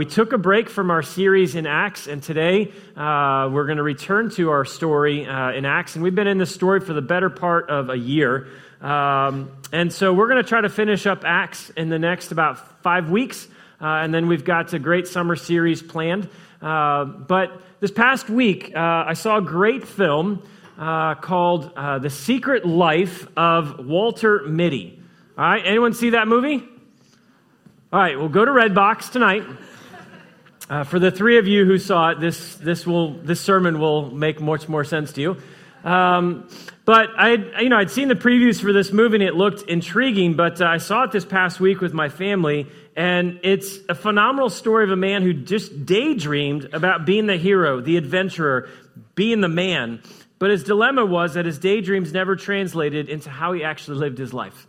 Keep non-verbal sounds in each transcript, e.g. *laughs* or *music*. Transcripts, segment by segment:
We took a break from our series in Acts, and today uh, we're going to return to our story uh, in Acts. And we've been in this story for the better part of a year. Um, and so we're going to try to finish up Acts in the next about five weeks. Uh, and then we've got a great summer series planned. Uh, but this past week, uh, I saw a great film uh, called The Secret Life of Walter Mitty. All right, anyone see that movie? All right, we'll go to Redbox tonight. Uh, for the three of you who saw it, this, this, will, this sermon will make much more sense to you. Um, but I, you know, I'd seen the previews for this movie and it looked intriguing. But uh, I saw it this past week with my family, and it's a phenomenal story of a man who just daydreamed about being the hero, the adventurer, being the man. But his dilemma was that his daydreams never translated into how he actually lived his life.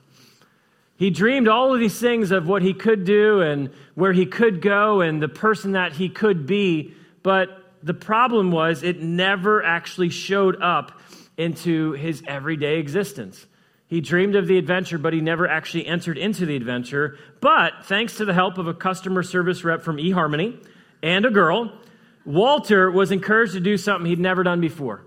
He dreamed all of these things of what he could do and where he could go and the person that he could be, but the problem was it never actually showed up into his everyday existence. He dreamed of the adventure, but he never actually entered into the adventure. But thanks to the help of a customer service rep from eHarmony and a girl, Walter was encouraged to do something he'd never done before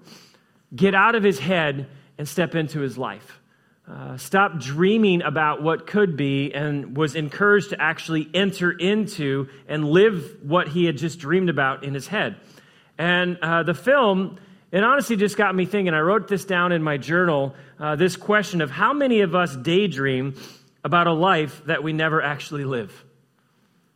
get out of his head and step into his life. Uh, stopped dreaming about what could be and was encouraged to actually enter into and live what he had just dreamed about in his head. And uh, the film, it honestly just got me thinking. I wrote this down in my journal uh, this question of how many of us daydream about a life that we never actually live?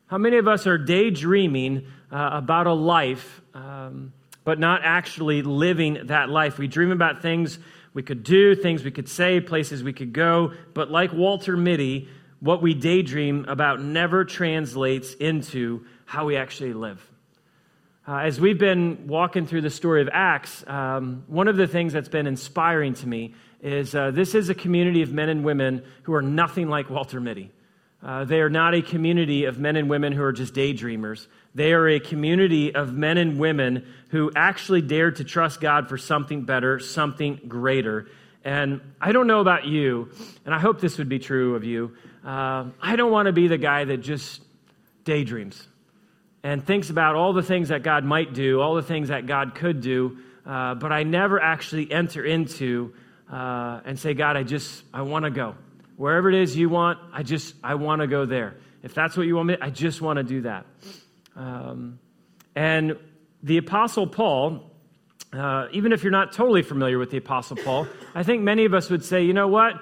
How many of us are daydreaming uh, about a life, um, but not actually living that life? We dream about things we could do, things we could say, places we could go. But like Walter Mitty, what we daydream about never translates into how we actually live. Uh, as we've been walking through the story of Acts, um, one of the things that's been inspiring to me is uh, this is a community of men and women who are nothing like Walter Mitty. Uh, they are not a community of men and women who are just daydreamers. They are a community of men and women who actually dared to trust God for something better, something greater. And I don't know about you, and I hope this would be true of you. Uh, I don't want to be the guy that just daydreams and thinks about all the things that God might do, all the things that God could do, uh, but I never actually enter into uh, and say, God, I just, I want to go. Wherever it is you want, I just, I want to go there. If that's what you want me, I just want to do that. Um, and the Apostle Paul, uh, even if you're not totally familiar with the Apostle Paul, I think many of us would say, you know what?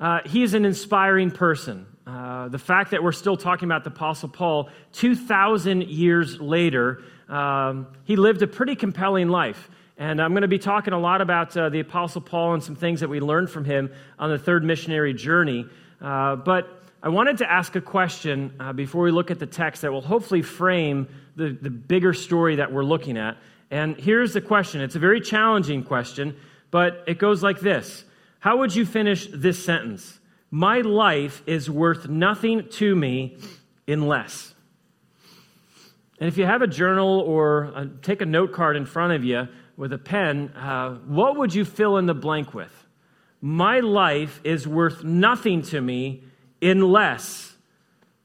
Uh, he's an inspiring person. Uh, the fact that we're still talking about the Apostle Paul 2,000 years later, um, he lived a pretty compelling life. And I'm going to be talking a lot about uh, the Apostle Paul and some things that we learned from him on the third missionary journey. Uh, but I wanted to ask a question uh, before we look at the text that will hopefully frame the, the bigger story that we're looking at. And here's the question it's a very challenging question, but it goes like this How would you finish this sentence? My life is worth nothing to me unless. And if you have a journal or a, take a note card in front of you, with a pen, uh, what would you fill in the blank with? My life is worth nothing to me unless.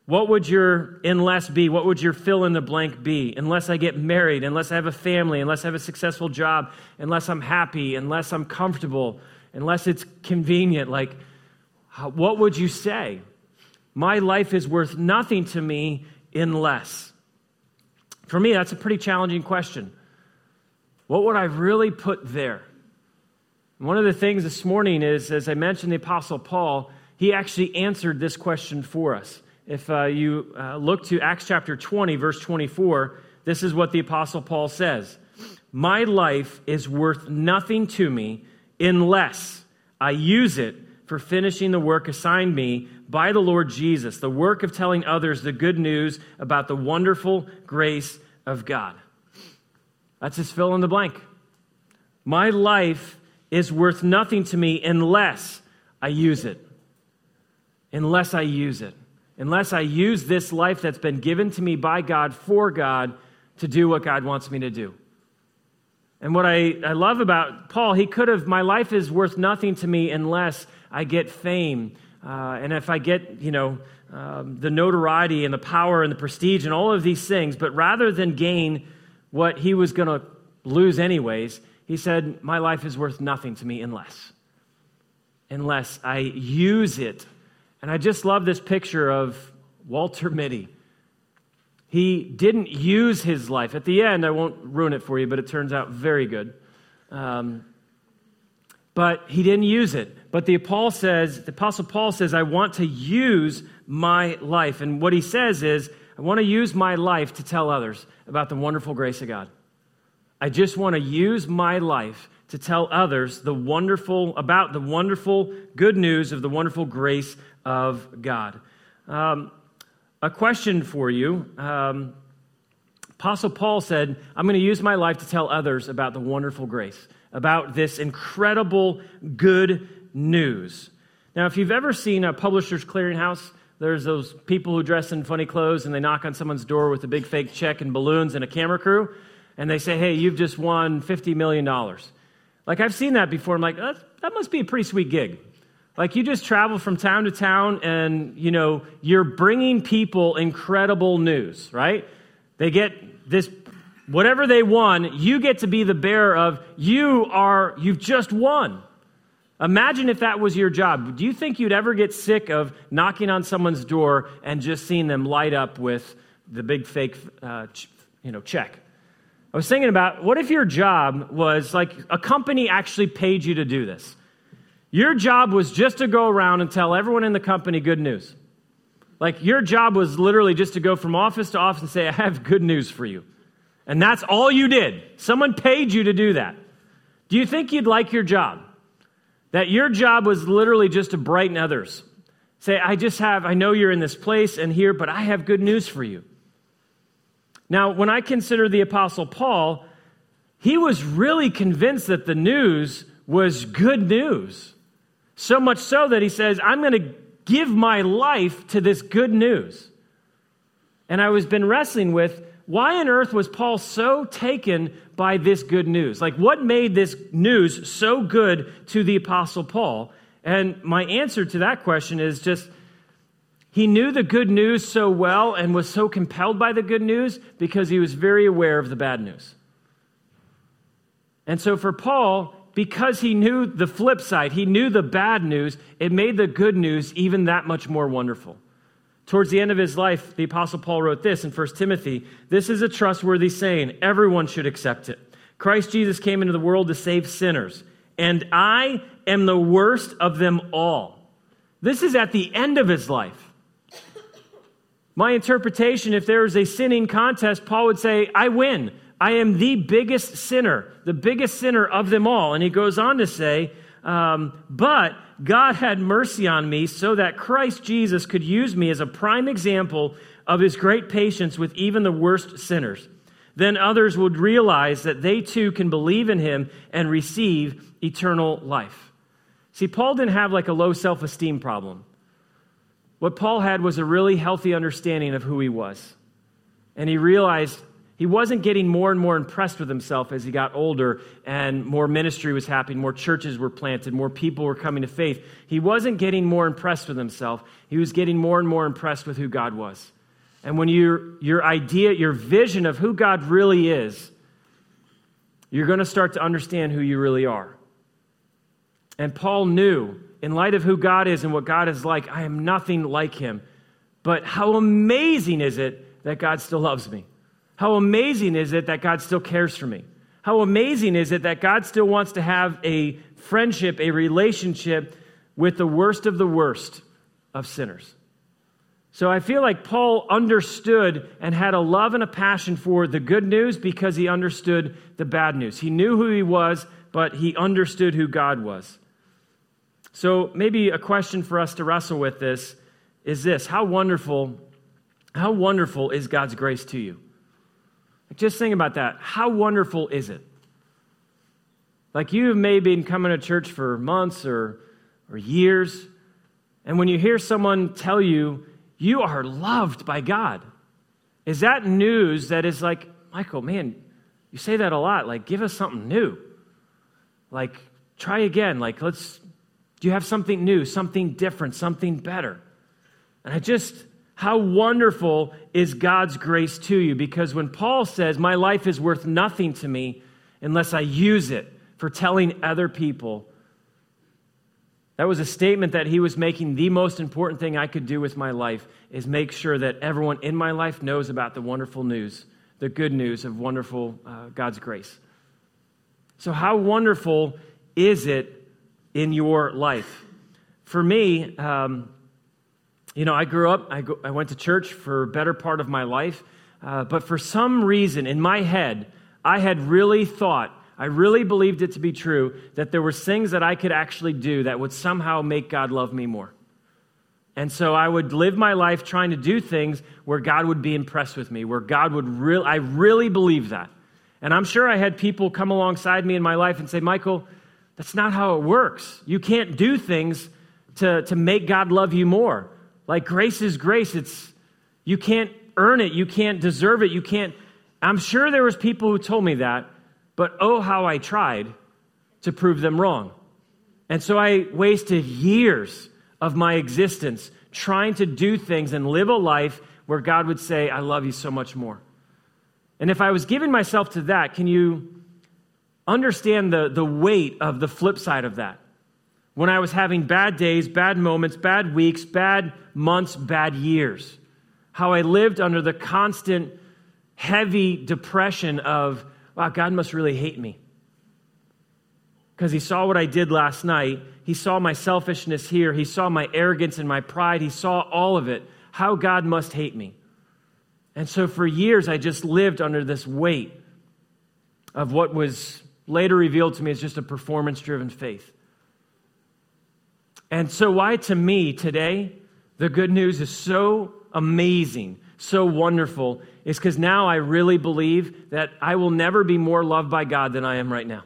What would your unless be? What would your fill in the blank be? Unless I get married, unless I have a family, unless I have a successful job, unless I'm happy, unless I'm comfortable, unless it's convenient. Like, what would you say? My life is worth nothing to me unless. For me, that's a pretty challenging question. What would I really put there? One of the things this morning is, as I mentioned, the Apostle Paul, he actually answered this question for us. If uh, you uh, look to Acts chapter 20, verse 24, this is what the Apostle Paul says My life is worth nothing to me unless I use it for finishing the work assigned me by the Lord Jesus, the work of telling others the good news about the wonderful grace of God. That's his fill in the blank. My life is worth nothing to me unless I use it. Unless I use it. Unless I use this life that's been given to me by God for God to do what God wants me to do. And what I, I love about Paul, he could have, my life is worth nothing to me unless I get fame, uh, and if I get, you know, um, the notoriety and the power and the prestige and all of these things, but rather than gain what he was going to lose anyways, he said, My life is worth nothing to me unless, unless I use it. And I just love this picture of Walter Mitty. He didn't use his life. At the end, I won't ruin it for you, but it turns out very good. Um, but he didn't use it. But the Paul says, the Apostle Paul says, I want to use my life. And what he says is, I want to use my life to tell others about the wonderful grace of God. I just want to use my life to tell others the wonderful about the wonderful good news of the wonderful grace of God. Um, a question for you. Um, Apostle Paul said, I'm going to use my life to tell others about the wonderful grace about this incredible good news. Now, if you've ever seen a publisher's clearinghouse, there's those people who dress in funny clothes and they knock on someone's door with a big fake check and balloons and a camera crew, and they say, Hey, you've just won $50 million. Like, I've seen that before. I'm like, that must be a pretty sweet gig. Like, you just travel from town to town and, you know, you're bringing people incredible news, right? They get this whatever they won, you get to be the bearer of, you are, you've just won. Imagine if that was your job. Do you think you'd ever get sick of knocking on someone's door and just seeing them light up with the big fake, uh, you know, check? I was thinking about what if your job was like a company actually paid you to do this? Your job was just to go around and tell everyone in the company good news. Like your job was literally just to go from office to office and say, I have good news for you. And that's all you did. Someone paid you to do that. Do you think you'd like your job? That your job was literally just to brighten others. Say, I just have, I know you're in this place and here, but I have good news for you. Now, when I consider the Apostle Paul, he was really convinced that the news was good news. So much so that he says, I'm going to give my life to this good news. And I was been wrestling with why on earth was Paul so taken by this good news? Like, what made this news so good to the Apostle Paul? And my answer to that question is just he knew the good news so well and was so compelled by the good news because he was very aware of the bad news. And so for Paul, because he knew the flip side, he knew the bad news, it made the good news even that much more wonderful. Towards the end of his life, the Apostle Paul wrote this in 1 Timothy This is a trustworthy saying. Everyone should accept it. Christ Jesus came into the world to save sinners, and I am the worst of them all. This is at the end of his life. My interpretation, if there was a sinning contest, Paul would say, I win. I am the biggest sinner, the biggest sinner of them all. And he goes on to say, um, But God had mercy on me so that Christ Jesus could use me as a prime example of his great patience with even the worst sinners. Then others would realize that they too can believe in him and receive eternal life. See, Paul didn't have like a low self esteem problem. What Paul had was a really healthy understanding of who he was. And he realized he wasn't getting more and more impressed with himself as he got older and more ministry was happening, more churches were planted, more people were coming to faith. He wasn't getting more impressed with himself. He was getting more and more impressed with who God was. And when your, your idea, your vision of who God really is, you're going to start to understand who you really are. And Paul knew, in light of who God is and what God is like, I am nothing like him. But how amazing is it that God still loves me? How amazing is it that God still cares for me? How amazing is it that God still wants to have a friendship, a relationship with the worst of the worst of sinners? So I feel like Paul understood and had a love and a passion for the good news because he understood the bad news. He knew who he was, but he understood who God was. So maybe a question for us to wrestle with this is this How wonderful, how wonderful is God's grace to you? Just think about that. How wonderful is it? Like you may have been coming to church for months or, or years, and when you hear someone tell you, you are loved by God, is that news that is like, Michael, man, you say that a lot. Like, give us something new. Like, try again. Like, let's Do you have something new, something different, something better? And I just, how wonderful is God's grace to you? Because when Paul says, My life is worth nothing to me unless I use it for telling other people, that was a statement that he was making. The most important thing I could do with my life is make sure that everyone in my life knows about the wonderful news, the good news of wonderful uh, God's grace. So, how wonderful is it in your life? For me, um, you know, I grew up, I, go, I, went to church for a better part of my life, uh, but for some reason in my head, I had really thought, I really believed it to be true, that there were things that I could actually do that would somehow make God love me more. And so I would live my life trying to do things where God would be impressed with me, where God would really, I really believe that. And I'm sure I had people come alongside me in my life and say, Michael, that's not how it works. You can't do things to, to make God love you more. Like grace is grace. It's you can't earn it, you can't deserve it, you can't. I'm sure there was people who told me that, but oh how I tried to prove them wrong. And so I wasted years of my existence trying to do things and live a life where God would say, I love you so much more. And if I was giving myself to that, can you understand the, the weight of the flip side of that? When I was having bad days, bad moments, bad weeks, bad months, bad years. How I lived under the constant, heavy depression of, wow, God must really hate me. Because he saw what I did last night. He saw my selfishness here. He saw my arrogance and my pride. He saw all of it. How God must hate me. And so for years, I just lived under this weight of what was later revealed to me as just a performance driven faith. And so, why to me today, the good news is so amazing, so wonderful, is because now I really believe that I will never be more loved by God than I am right now.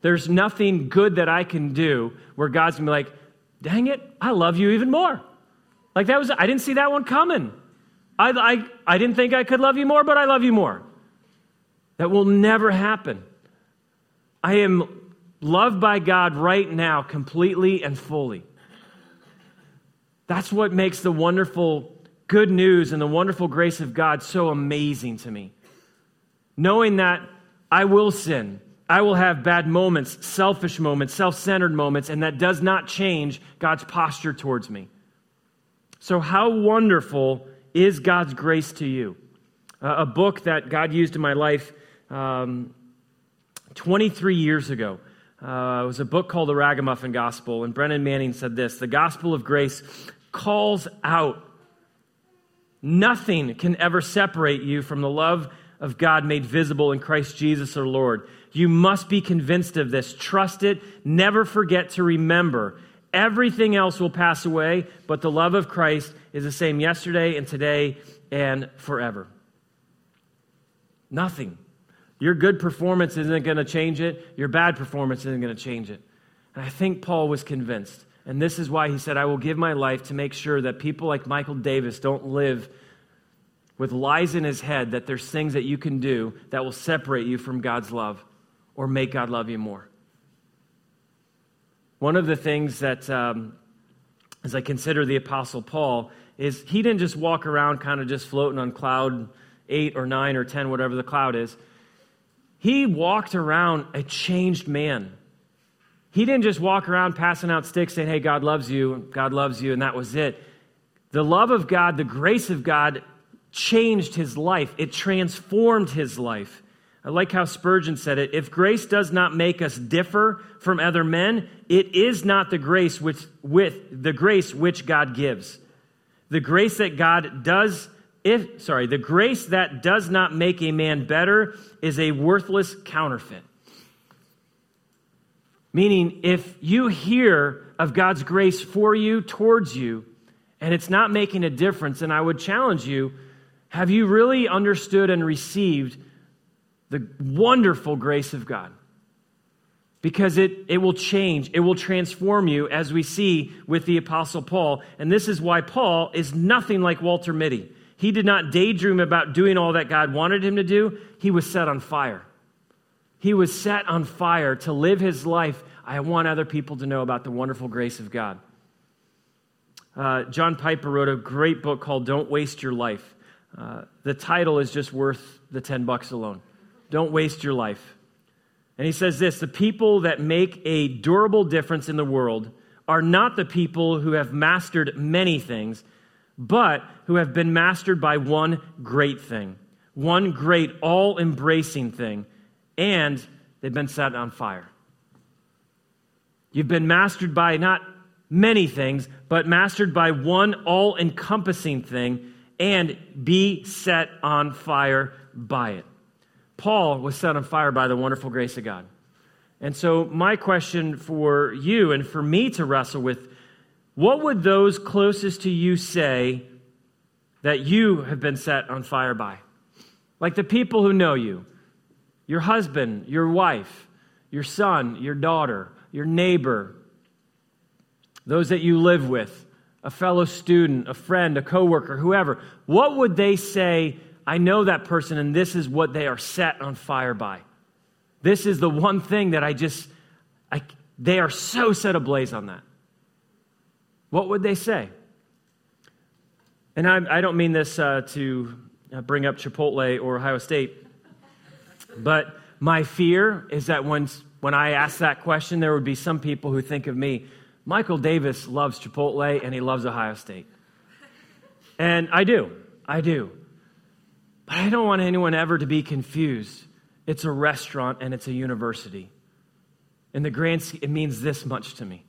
There's nothing good that I can do where God's gonna be like, dang it, I love you even more. Like that was, I didn't see that one coming. I, I, I didn't think I could love you more, but I love you more. That will never happen. I am loved by God right now completely and fully. That's what makes the wonderful good news and the wonderful grace of God so amazing to me. Knowing that I will sin, I will have bad moments, selfish moments, self centered moments, and that does not change God's posture towards me. So, how wonderful is God's grace to you? Uh, a book that God used in my life um, 23 years ago uh, it was a book called The Ragamuffin Gospel, and Brennan Manning said this The gospel of grace calls out. Nothing can ever separate you from the love of God made visible in Christ Jesus our Lord. You must be convinced of this. Trust it. Never forget to remember. Everything else will pass away, but the love of Christ is the same yesterday and today and forever. Nothing. Your good performance isn't going to change it. Your bad performance isn't going to change it. And I think Paul was convinced. And this is why he said, I will give my life to make sure that people like Michael Davis don't live with lies in his head that there's things that you can do that will separate you from God's love or make God love you more. One of the things that, um, as I consider the Apostle Paul, is he didn't just walk around kind of just floating on cloud eight or nine or ten, whatever the cloud is. He walked around a changed man. He didn't just walk around passing out sticks saying, Hey, God loves you, God loves you, and that was it. The love of God, the grace of God changed his life, it transformed his life. I like how Spurgeon said it. If grace does not make us differ from other men, it is not the grace which, with the grace which God gives. The grace that God does if sorry, the grace that does not make a man better is a worthless counterfeit. Meaning, if you hear of God's grace for you, towards you, and it's not making a difference, and I would challenge you have you really understood and received the wonderful grace of God? Because it, it will change, it will transform you, as we see with the Apostle Paul. And this is why Paul is nothing like Walter Mitty. He did not daydream about doing all that God wanted him to do. He was set on fire. He was set on fire to live his life I want other people to know about the wonderful grace of God. Uh, John Piper wrote a great book called Don't Waste Your Life. Uh, the title is just worth the 10 bucks alone. Don't waste your life. And he says this the people that make a durable difference in the world are not the people who have mastered many things, but who have been mastered by one great thing, one great all embracing thing, and they've been set on fire. You've been mastered by not many things, but mastered by one all encompassing thing and be set on fire by it. Paul was set on fire by the wonderful grace of God. And so, my question for you and for me to wrestle with what would those closest to you say that you have been set on fire by? Like the people who know you, your husband, your wife, your son, your daughter, your neighbor, those that you live with, a fellow student, a friend, a coworker, whoever, what would they say? I know that person, and this is what they are set on fire by. This is the one thing that I just, I, they are so set ablaze on that. What would they say? And I, I don't mean this uh, to uh, bring up Chipotle or Ohio State, but my fear is that when, when I ask that question, there would be some people who think of me, Michael Davis loves Chipotle and he loves Ohio State. And I do. I do. But I don't want anyone ever to be confused. It's a restaurant and it's a university. In the grand it means this much to me.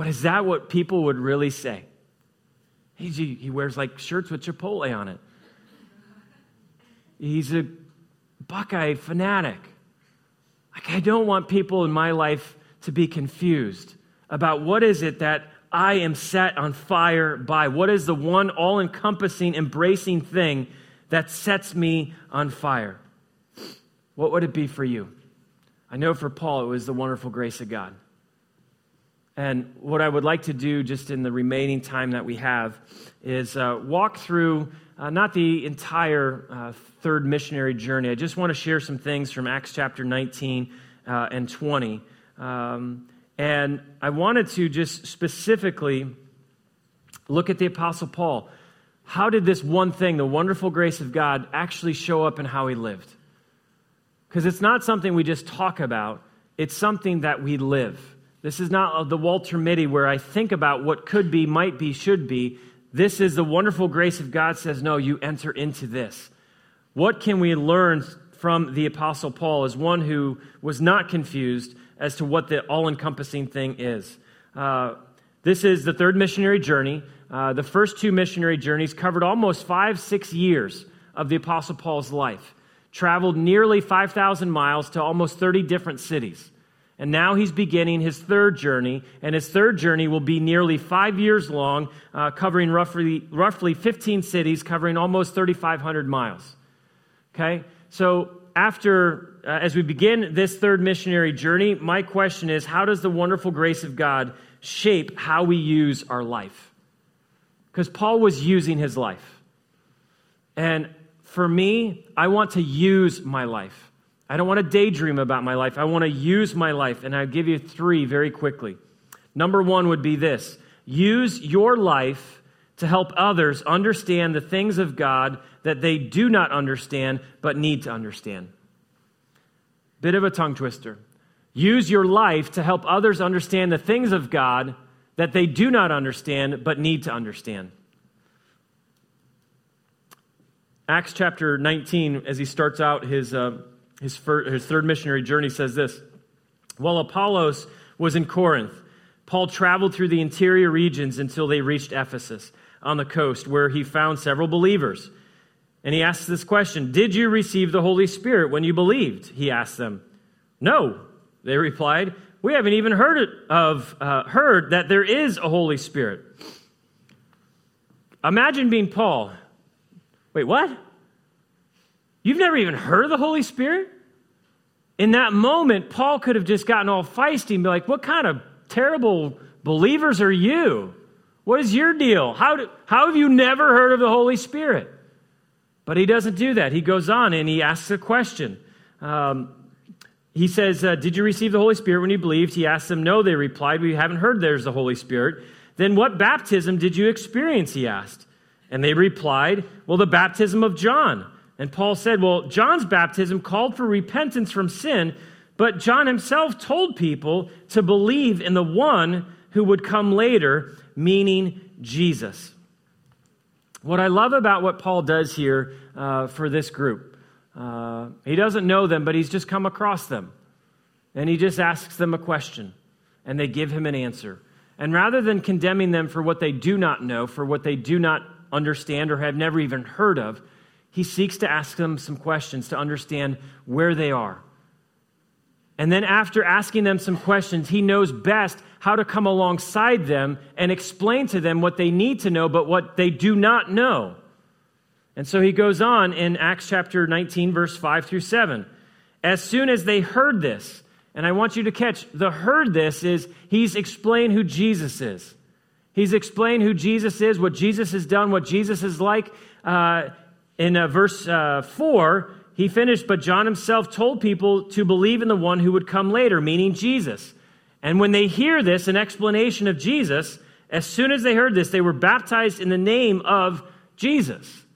But is that what people would really say? He, he wears like shirts with Chipotle on it. He's a Buckeye fanatic. Like, I don't want people in my life to be confused about what is it that I am set on fire by? What is the one all encompassing, embracing thing that sets me on fire? What would it be for you? I know for Paul, it was the wonderful grace of God. And what I would like to do just in the remaining time that we have is uh, walk through uh, not the entire uh, third missionary journey. I just want to share some things from Acts chapter 19 uh, and 20. Um, and I wanted to just specifically look at the Apostle Paul. How did this one thing, the wonderful grace of God, actually show up in how he lived? Because it's not something we just talk about, it's something that we live. This is not the Walter Mitty where I think about what could be, might be, should be. This is the wonderful grace of God says, no, you enter into this. What can we learn from the Apostle Paul as one who was not confused, as to what the all encompassing thing is. Uh, this is the third missionary journey. Uh, the first two missionary journeys covered almost five, six years of the Apostle Paul's life, traveled nearly 5,000 miles to almost 30 different cities. And now he's beginning his third journey, and his third journey will be nearly five years long, uh, covering roughly, roughly 15 cities, covering almost 3,500 miles. Okay? So after, uh, as we begin this third missionary journey, my question is how does the wonderful grace of God shape how we use our life? Because Paul was using his life. And for me, I want to use my life. I don't want to daydream about my life. I want to use my life. And I'll give you three very quickly. Number one would be this use your life to help others understand the things of God that they do not understand but need to understand. Bit of a tongue twister. Use your life to help others understand the things of God that they do not understand but need to understand. Acts chapter 19, as he starts out his, uh, his, first, his third missionary journey, says this While Apollos was in Corinth, Paul traveled through the interior regions until they reached Ephesus on the coast, where he found several believers. And he asks this question Did you receive the Holy Spirit when you believed? He asked them. No, they replied. We haven't even heard it of uh, heard that there is a Holy Spirit. Imagine being Paul. Wait, what? You've never even heard of the Holy Spirit? In that moment, Paul could have just gotten all feisty and be like, What kind of terrible believers are you? What is your deal? How, do, how have you never heard of the Holy Spirit? But he doesn't do that. He goes on and he asks a question. Um, he says, uh, Did you receive the Holy Spirit when you believed? He asked them, No, they replied, We haven't heard there's the Holy Spirit. Then what baptism did you experience? He asked. And they replied, Well, the baptism of John. And Paul said, Well, John's baptism called for repentance from sin, but John himself told people to believe in the one who would come later, meaning Jesus. What I love about what Paul does here uh, for this group, uh, he doesn't know them, but he's just come across them. And he just asks them a question, and they give him an answer. And rather than condemning them for what they do not know, for what they do not understand or have never even heard of, he seeks to ask them some questions to understand where they are. And then, after asking them some questions, he knows best how to come alongside them and explain to them what they need to know, but what they do not know. And so he goes on in Acts chapter 19, verse 5 through 7. As soon as they heard this, and I want you to catch the heard this is he's explained who Jesus is. He's explained who Jesus is, what Jesus has done, what Jesus is like. Uh, in uh, verse uh, 4, he finished, but John himself told people to believe in the one who would come later, meaning Jesus. And when they hear this, an explanation of Jesus, as soon as they heard this, they were baptized in the name of Jesus.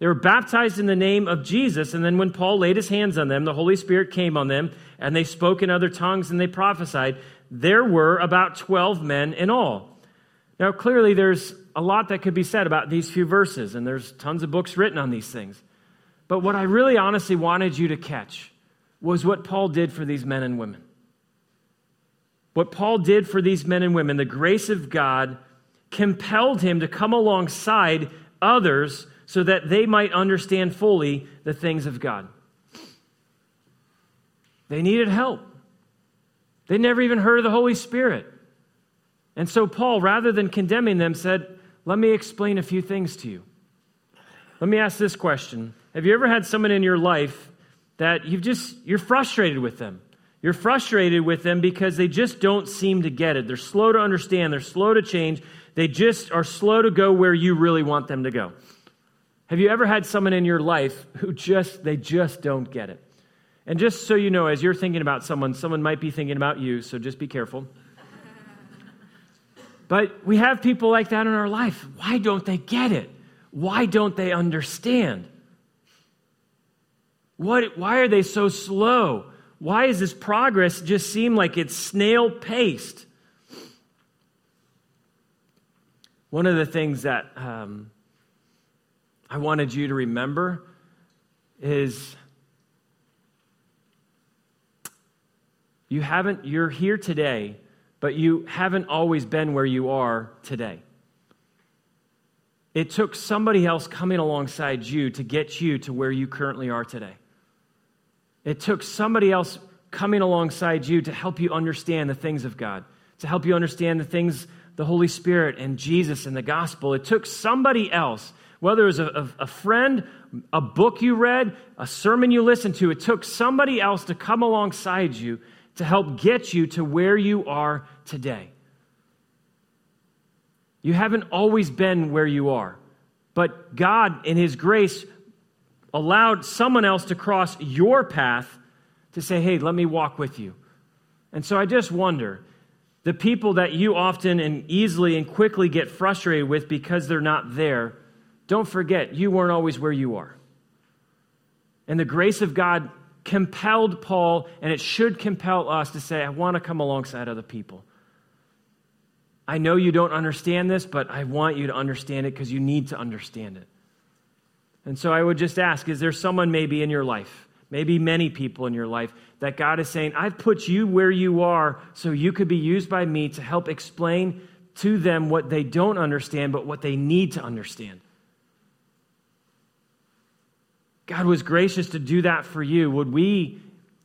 They were baptized in the name of Jesus. And then when Paul laid his hands on them, the Holy Spirit came on them, and they spoke in other tongues and they prophesied. There were about 12 men in all. Now, clearly, there's a lot that could be said about these few verses, and there's tons of books written on these things. But what I really honestly wanted you to catch was what Paul did for these men and women. What Paul did for these men and women, the grace of God compelled him to come alongside others so that they might understand fully the things of God. They needed help. They never even heard of the Holy Spirit. And so Paul, rather than condemning them, said, Let me explain a few things to you. Let me ask this question Have you ever had someone in your life that you've just, you're frustrated with them? You're frustrated with them because they just don't seem to get it. They're slow to understand, they're slow to change, they just are slow to go where you really want them to go. Have you ever had someone in your life who just, they just don't get it? And just so you know, as you're thinking about someone, someone might be thinking about you, so just be careful. But we have people like that in our life. Why don't they get it? Why don't they understand? What, why are they so slow? Why does this progress just seem like it's snail paced? One of the things that um, I wanted you to remember is you haven't, you're here today but you haven't always been where you are today. It took somebody else coming alongside you to get you to where you currently are today. It took somebody else coming alongside you to help you understand the things of God, to help you understand the things, the Holy Spirit and Jesus and the gospel. It took somebody else, whether it was a, a, friend, a book you read, a sermon you listened to, it took somebody else to come alongside you to help get you to where you are today. You haven't always been where you are, but God, in His grace, allowed someone else to cross your path to say, hey, let me walk with you. And so I just wonder the people that you often and easily and quickly get frustrated with because they're not there, don't forget, you weren't always where you are. And the grace of God compelled Paul, and it should compel us to say, I want to come alongside other people. I know you don't understand this, but I want you to understand it because you need to understand it. And so I would just ask is there someone maybe in your life, maybe many people in your life, that God is saying, I've put you where you are so you could be used by me to help explain to them what they don't understand, but what they need to understand? God was gracious to do that for you. Would we,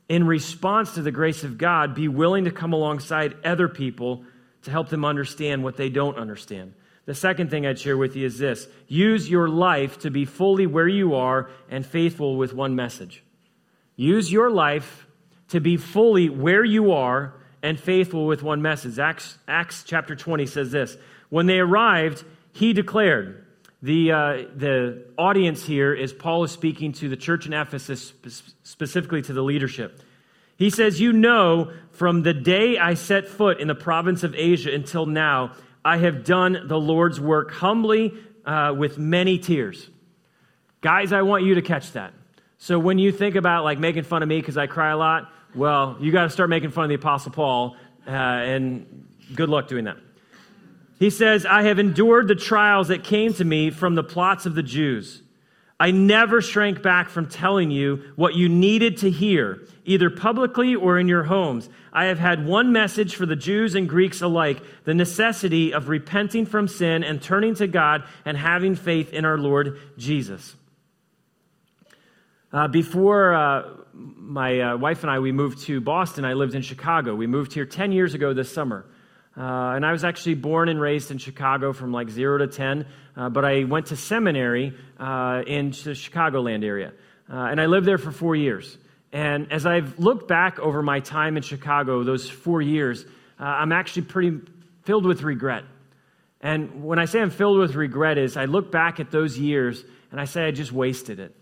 in response to the grace of God, be willing to come alongside other people to help them understand what they don't understand? The second thing I'd share with you is this use your life to be fully where you are and faithful with one message. Use your life to be fully where you are and faithful with one message. Acts, Acts chapter 20 says this When they arrived, he declared, the, uh, the audience here is Paul is speaking to the church in Ephesus, specifically to the leadership. He says, You know, from the day I set foot in the province of Asia until now, I have done the Lord's work humbly uh, with many tears. Guys, I want you to catch that. So when you think about like making fun of me because I cry a lot, well, you got to start making fun of the Apostle Paul, uh, and good luck doing that. He says, I have endured the trials that came to me from the plots of the Jews. I never shrank back from telling you what you needed to hear, either publicly or in your homes. I have had one message for the Jews and Greeks alike the necessity of repenting from sin and turning to God and having faith in our Lord Jesus. Uh, before uh, my uh, wife and I, we moved to Boston, I lived in Chicago. We moved here 10 years ago this summer. Uh, and I was actually born and raised in Chicago from like zero to 10, uh, but I went to seminary uh, in the Chicagoland area. Uh, and I lived there for four years. And as I've looked back over my time in Chicago, those four years, uh, I'm actually pretty filled with regret. And when I say I'm filled with regret, is I look back at those years and I say I just wasted it.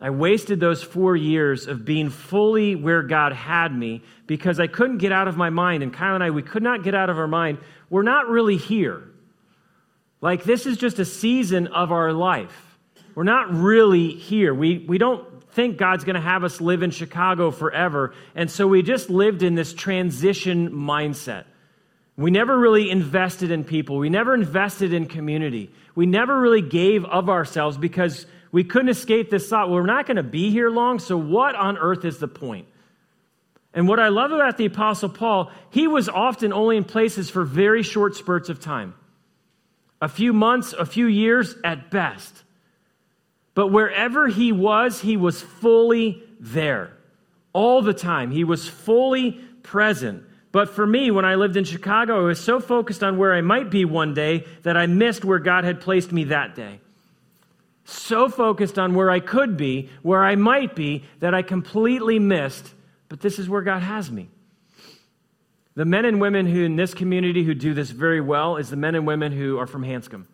I wasted those four years of being fully where God had me because I couldn't get out of my mind. And Kyle and I, we could not get out of our mind. We're not really here. Like, this is just a season of our life. We're not really here. We, we don't think God's going to have us live in Chicago forever. And so we just lived in this transition mindset. We never really invested in people, we never invested in community. We never really gave of ourselves because we couldn't escape this thought well, we're not going to be here long, so what on earth is the point? And what I love about the Apostle Paul, he was often only in places for very short spurts of time a few months, a few years at best. But wherever he was, he was fully there all the time. He was fully present. But for me, when I lived in Chicago, I was so focused on where I might be one day that I missed where God had placed me that day so focused on where I could be, where I might be, that I completely missed, but this is where God has me. The men and women who in this community who do this very well is the men and women who are from Hanscom.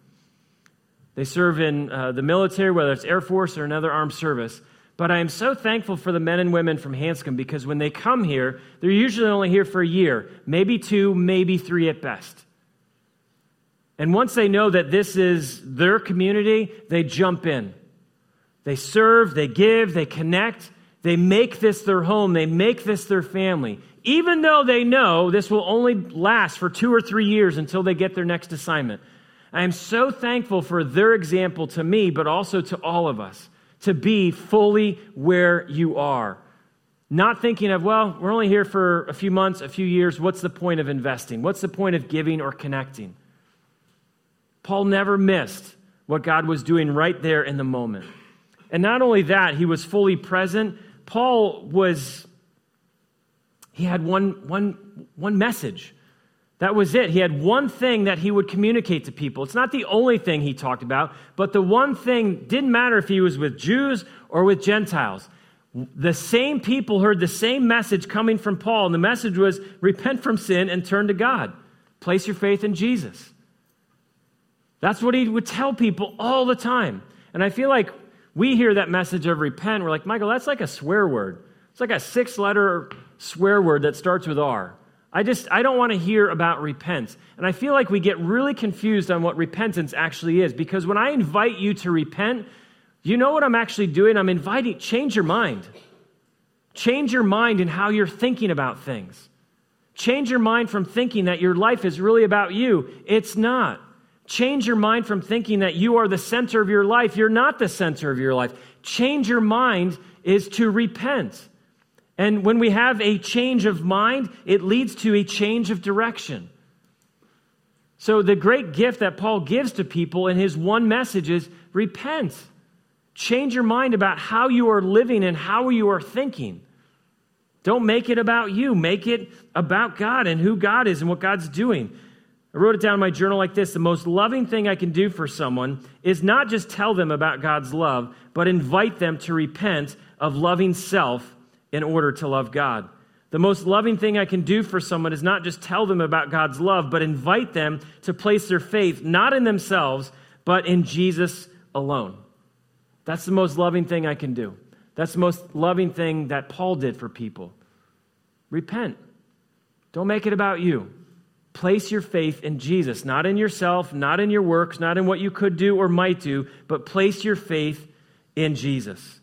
They serve in uh, the military, whether it's Air Force or another armed service. But I am so thankful for the men and women from Hanscom because when they come here, they're usually only here for a year, maybe two, maybe three at best. And once they know that this is their community, they jump in. They serve, they give, they connect, they make this their home, they make this their family. Even though they know this will only last for two or three years until they get their next assignment. I am so thankful for their example to me, but also to all of us, to be fully where you are. Not thinking of, well, we're only here for a few months, a few years. What's the point of investing? What's the point of giving or connecting? Paul never missed what God was doing right there in the moment. And not only that, he was fully present. Paul was, he had one, one, one message. That was it. He had one thing that he would communicate to people. It's not the only thing he talked about, but the one thing didn't matter if he was with Jews or with Gentiles. The same people heard the same message coming from Paul, and the message was repent from sin and turn to God. Place your faith in Jesus. That's what he would tell people all the time. And I feel like we hear that message of repent. We're like, Michael, that's like a swear word. It's like a six letter swear word that starts with R. I just, I don't want to hear about repent. And I feel like we get really confused on what repentance actually is because when I invite you to repent, you know what I'm actually doing? I'm inviting, change your mind. Change your mind in how you're thinking about things. Change your mind from thinking that your life is really about you. It's not. Change your mind from thinking that you are the center of your life. You're not the center of your life. Change your mind is to repent. And when we have a change of mind, it leads to a change of direction. So, the great gift that Paul gives to people in his one message is repent. Change your mind about how you are living and how you are thinking. Don't make it about you, make it about God and who God is and what God's doing. I wrote it down in my journal like this The most loving thing I can do for someone is not just tell them about God's love, but invite them to repent of loving self in order to love God. The most loving thing I can do for someone is not just tell them about God's love, but invite them to place their faith not in themselves, but in Jesus alone. That's the most loving thing I can do. That's the most loving thing that Paul did for people. repent. Don't make it about you. Place your faith in Jesus, not in yourself, not in your works, not in what you could do or might do, but place your faith in Jesus.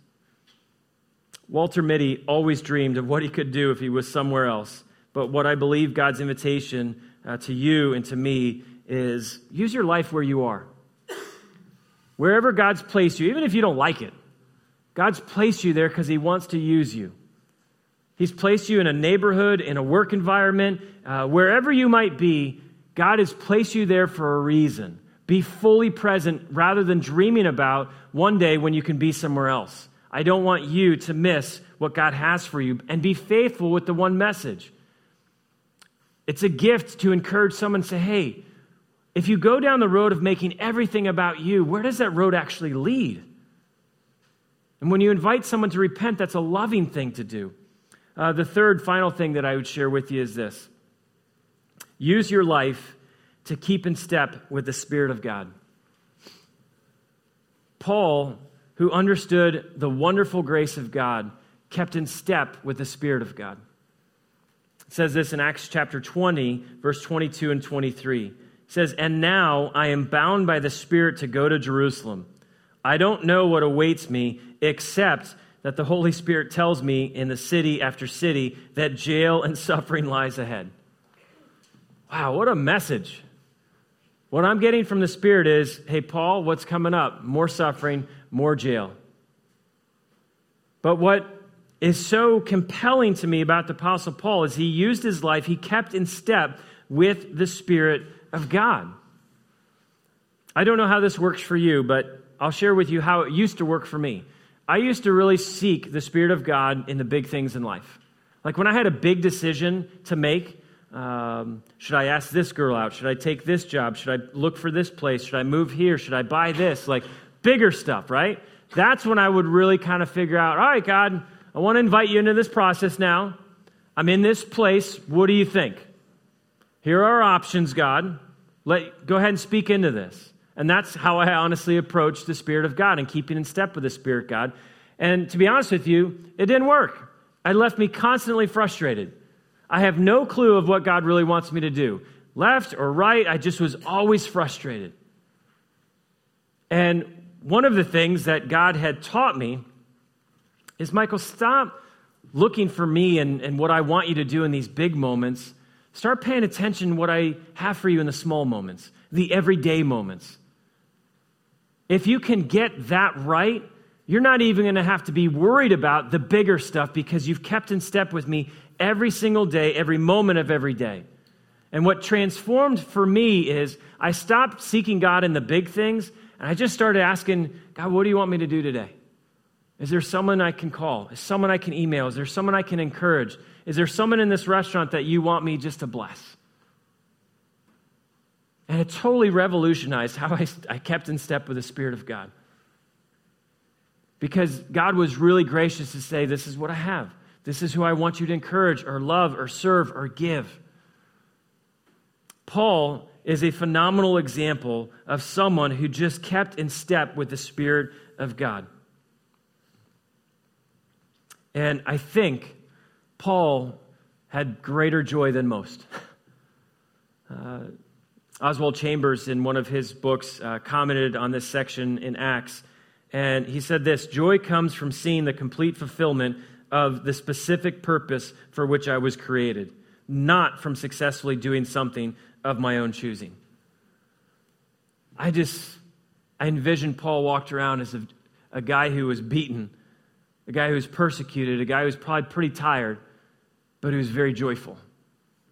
Walter Mitty always dreamed of what he could do if he was somewhere else. But what I believe God's invitation uh, to you and to me is use your life where you are. Wherever God's placed you, even if you don't like it, God's placed you there because He wants to use you. He's placed you in a neighborhood, in a work environment, uh, wherever you might be, God has placed you there for a reason. Be fully present rather than dreaming about one day when you can be somewhere else. I don't want you to miss what God has for you and be faithful with the one message. It's a gift to encourage someone to say, hey, if you go down the road of making everything about you, where does that road actually lead? And when you invite someone to repent, that's a loving thing to do. Uh, the third, final thing that I would share with you is this use your life to keep in step with the Spirit of God. Paul, who understood the wonderful grace of God, kept in step with the Spirit of God. It says this in Acts chapter 20, verse 22 and 23. It says, And now I am bound by the Spirit to go to Jerusalem. I don't know what awaits me except that the Holy Spirit tells me in the city after city that jail and suffering lies ahead. Wow, what a message. What I'm getting from the Spirit is hey, Paul, what's coming up? More suffering, more jail. But what is so compelling to me about the Apostle Paul is he used his life, he kept in step with the Spirit of God. I don't know how this works for you, but I'll share with you how it used to work for me. I used to really seek the Spirit of God in the big things in life. Like when I had a big decision to make, um, should I ask this girl out? Should I take this job? Should I look for this place? Should I move here? Should I buy this? Like bigger stuff, right? That's when I would really kind of figure out, all right, God, I want to invite you into this process now. I'm in this place. What do you think? Here are our options, God. Let, go ahead and speak into this. And that's how I honestly approached the Spirit of God and keeping in step with the Spirit God. And to be honest with you, it didn't work. It left me constantly frustrated. I have no clue of what God really wants me to do. Left or right, I just was always frustrated. And one of the things that God had taught me is Michael, stop looking for me and, and what I want you to do in these big moments. Start paying attention what I have for you in the small moments, the everyday moments. If you can get that right, you're not even going to have to be worried about the bigger stuff because you've kept in step with me every single day, every moment of every day. And what transformed for me is I stopped seeking God in the big things and I just started asking, God, what do you want me to do today? Is there someone I can call? Is someone I can email? Is there someone I can encourage? Is there someone in this restaurant that you want me just to bless? And it totally revolutionized how I, I kept in step with the Spirit of God. Because God was really gracious to say, This is what I have. This is who I want you to encourage or love or serve or give. Paul is a phenomenal example of someone who just kept in step with the Spirit of God. And I think Paul had greater joy than most. *laughs* Uh, Oswald Chambers, in one of his books, uh, commented on this section in Acts, and he said this Joy comes from seeing the complete fulfillment of the specific purpose for which I was created, not from successfully doing something of my own choosing. I just, I envisioned Paul walked around as a, a guy who was beaten a guy who was persecuted, a guy who was probably pretty tired, but who was very joyful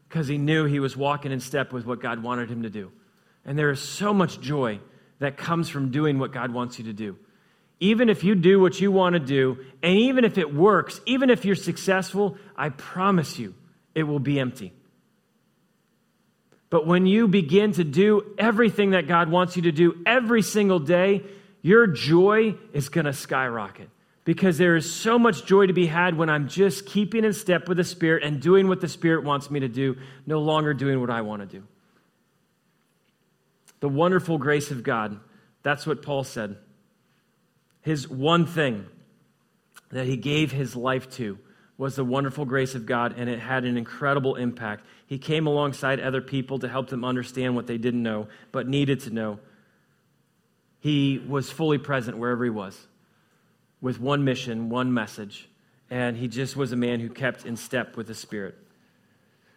because he knew he was walking in step with what God wanted him to do. And there is so much joy that comes from doing what God wants you to do. Even if you do what you want to do, and even if it works, even if you're successful, I promise you, it will be empty. But when you begin to do everything that God wants you to do every single day, your joy is going to skyrocket because there is so much joy to be had when I'm just keeping in step with the Spirit and doing what the Spirit wants me to do, no longer doing what I want to do. The wonderful grace of God, that's what Paul said. His one thing that he gave his life to was the wonderful grace of God, and it had an incredible impact. He came alongside other people to help them understand what they didn't know, but needed to know. He was fully present wherever he was, with one mission, one message, and he just was a man who kept in step with the Spirit.